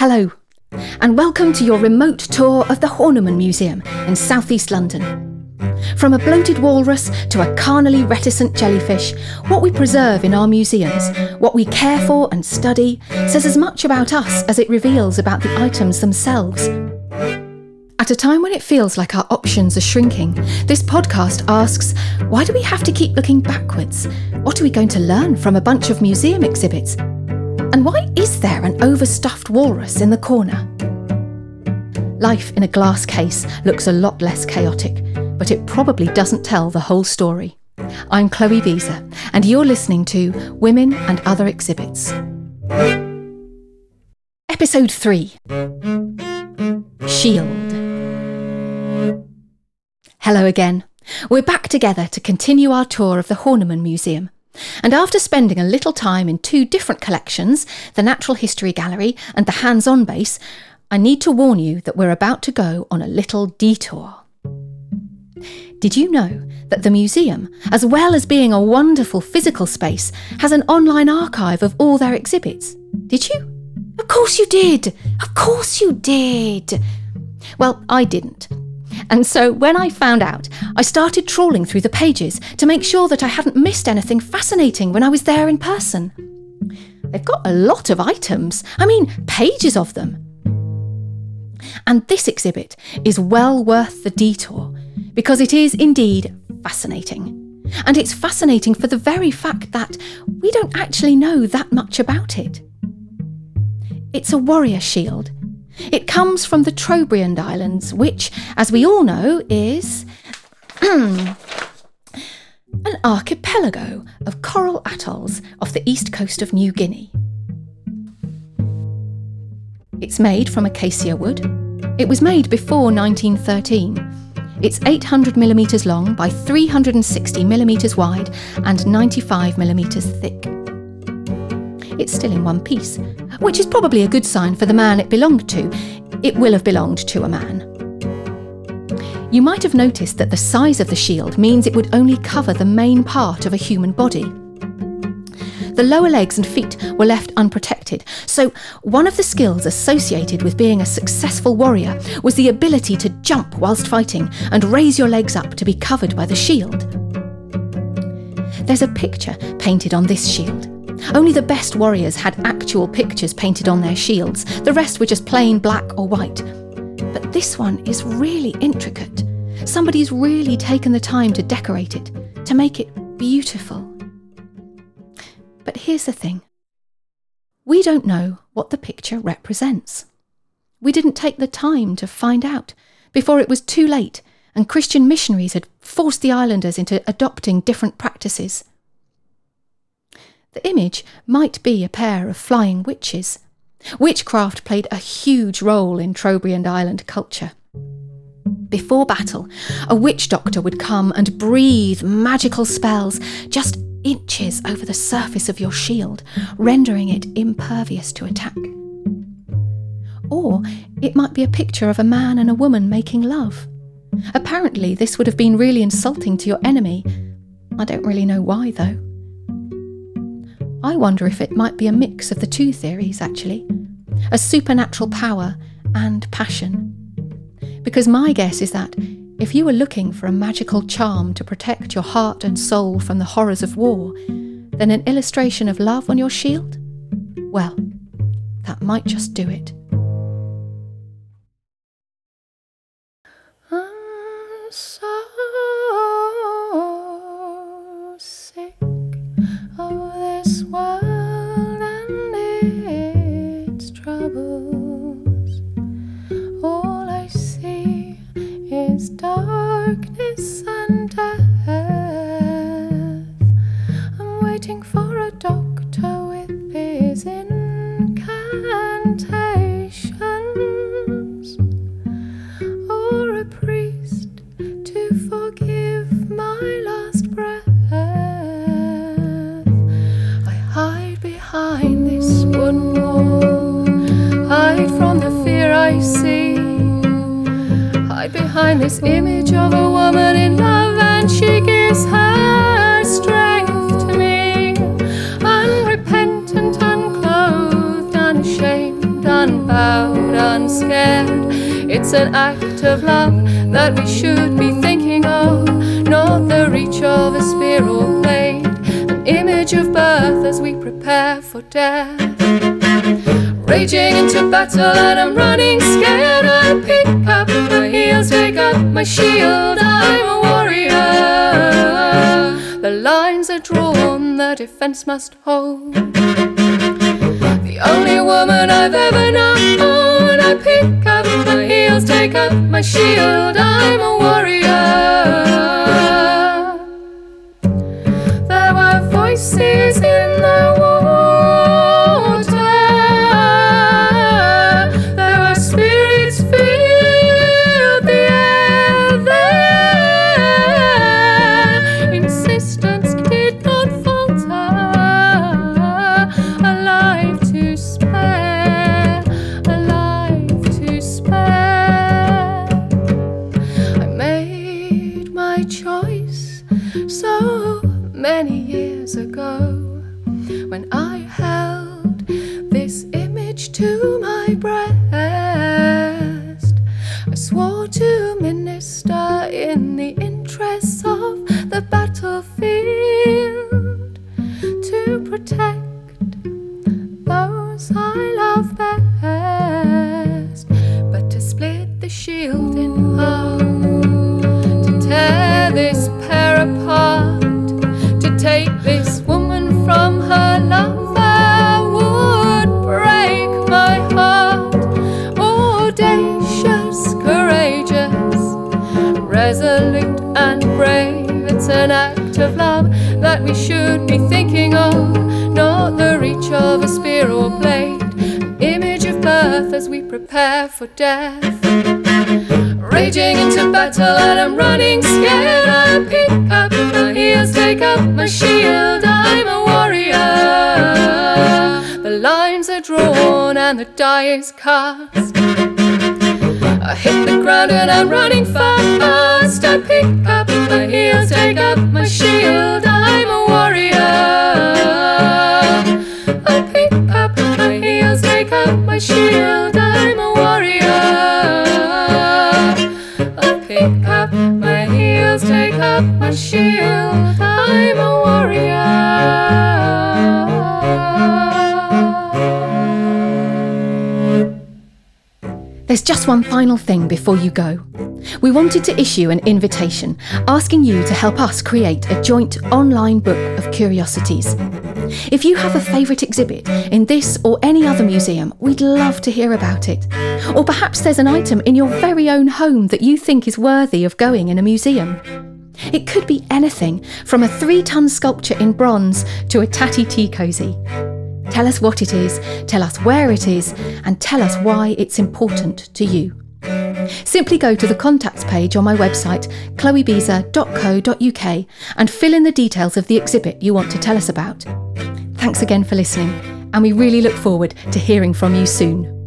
Hello, and welcome to your remote tour of the Horniman Museum in southeast London. From a bloated walrus to a carnally reticent jellyfish, what we preserve in our museums, what we care for and study, says as much about us as it reveals about the items themselves. At a time when it feels like our options are shrinking, this podcast asks why do we have to keep looking backwards? What are we going to learn from a bunch of museum exhibits? And why is there an overstuffed walrus in the corner? Life in a glass case looks a lot less chaotic, but it probably doesn't tell the whole story. I'm Chloe Beezer, and you're listening to Women and Other Exhibits. Episode 3 Shield. Hello again. We're back together to continue our tour of the Horniman Museum. And after spending a little time in two different collections, the Natural History Gallery and the Hands On Base, I need to warn you that we're about to go on a little detour. Did you know that the museum, as well as being a wonderful physical space, has an online archive of all their exhibits? Did you? Of course you did! Of course you did! Well, I didn't. And so when I found out, I started trawling through the pages to make sure that I hadn't missed anything fascinating when I was there in person. They've got a lot of items, I mean, pages of them. And this exhibit is well worth the detour because it is indeed fascinating. And it's fascinating for the very fact that we don't actually know that much about it. It's a warrior shield. It comes from the Trobriand Islands, which, as we all know, is an archipelago of coral atolls off the east coast of New Guinea. It's made from acacia wood. It was made before 1913 it's 800mm long by 360mm wide and 95mm thick. It's still in one piece, which is probably a good sign for the man it belonged to. It will have belonged to a man. You might have noticed that the size of the shield means it would only cover the main part of a human body. The lower legs and feet were left unprotected, so one of the skills associated with being a successful warrior was the ability to jump whilst fighting and raise your legs up to be covered by the shield. There's a picture painted on this shield. Only the best warriors had actual pictures painted on their shields, the rest were just plain black or white. But this one is really intricate. Somebody's really taken the time to decorate it, to make it beautiful. But here's the thing we don't know what the picture represents. We didn't take the time to find out before it was too late and Christian missionaries had forced the islanders into adopting different practices. The image might be a pair of flying witches. Witchcraft played a huge role in Trobriand Island culture. Before battle, a witch doctor would come and breathe magical spells just inches over the surface of your shield, rendering it impervious to attack. Or it might be a picture of a man and a woman making love. Apparently, this would have been really insulting to your enemy. I don't really know why, though. I wonder if it might be a mix of the two theories, actually a supernatural power and passion. Because my guess is that if you were looking for a magical charm to protect your heart and soul from the horrors of war, then an illustration of love on your shield? Well, that might just do it. Behind this image of a woman in love, and she gives her strength to me. Unrepentant, unclothed, unashamed. unbowed, unscared. It's an act of love that we should be thinking of, not the reach of a spiral blade, an image of birth as we prepare for death. Raging into battle and I'm running scared. I pick up my heels, take up my shield. I'm a warrior. The lines are drawn, the defense must hold. The only woman I've ever known. I pick up my heels, take up my shield. I'm a warrior. There were voices years ago when I held this image to my breast. I swore to minister in the interests of the battlefield to protect those I love best, we should be thinking of, not the reach of a spear or blade. An image of birth as we prepare for death. Raging into battle and I'm running scared. I pick up my heels, take up my shield. I'm a warrior. The lines are drawn and the die is cast. I hit the ground and I'm running fast. I pick up my heels, take up my shield. I'm shield. I'm a warrior. I pick up my heels, take up my shield. I'm a warrior. There's just one final thing before you go. We wanted to issue an invitation asking you to help us create a joint online book of curiosities. If you have a favourite exhibit in this or any other museum, we'd love to hear about it. Or perhaps there's an item in your very own home that you think is worthy of going in a museum. It could be anything from a three ton sculpture in bronze to a tatty tea cosy. Tell us what it is, tell us where it is, and tell us why it's important to you. Simply go to the contacts page on my website, chloebeezer.co.uk, and fill in the details of the exhibit you want to tell us about. Thanks again for listening, and we really look forward to hearing from you soon.